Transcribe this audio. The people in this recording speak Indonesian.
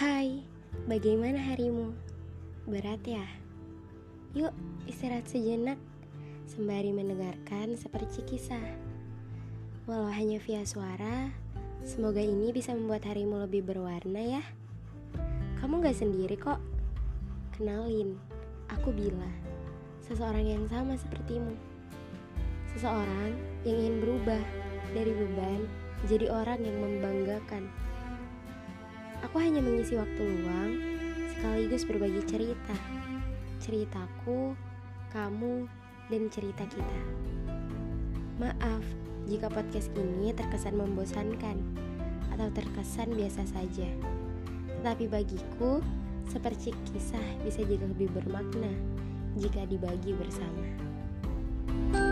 Hai, bagaimana harimu? Berat ya? Yuk istirahat sejenak. Sembari mendengarkan seperti kisah. Walau hanya via suara Semoga ini bisa membuat harimu lebih berwarna ya. Kamu gak sendiri kok. Kenalin, aku Bila Seseorang yang sama sepertimu. Seseorang yang ingin berubah Dari beban jadi orang yang membanggakan Aku hanya mengisi waktu luang sekaligus berbagi cerita. Ceritaku, kamu, dan cerita kita. Maaf jika podcast ini terkesan membosankan atau terkesan biasa saja. Tetapi bagiku, seperti kisah bisa jadi lebih bermakna jika dibagi bersama. thank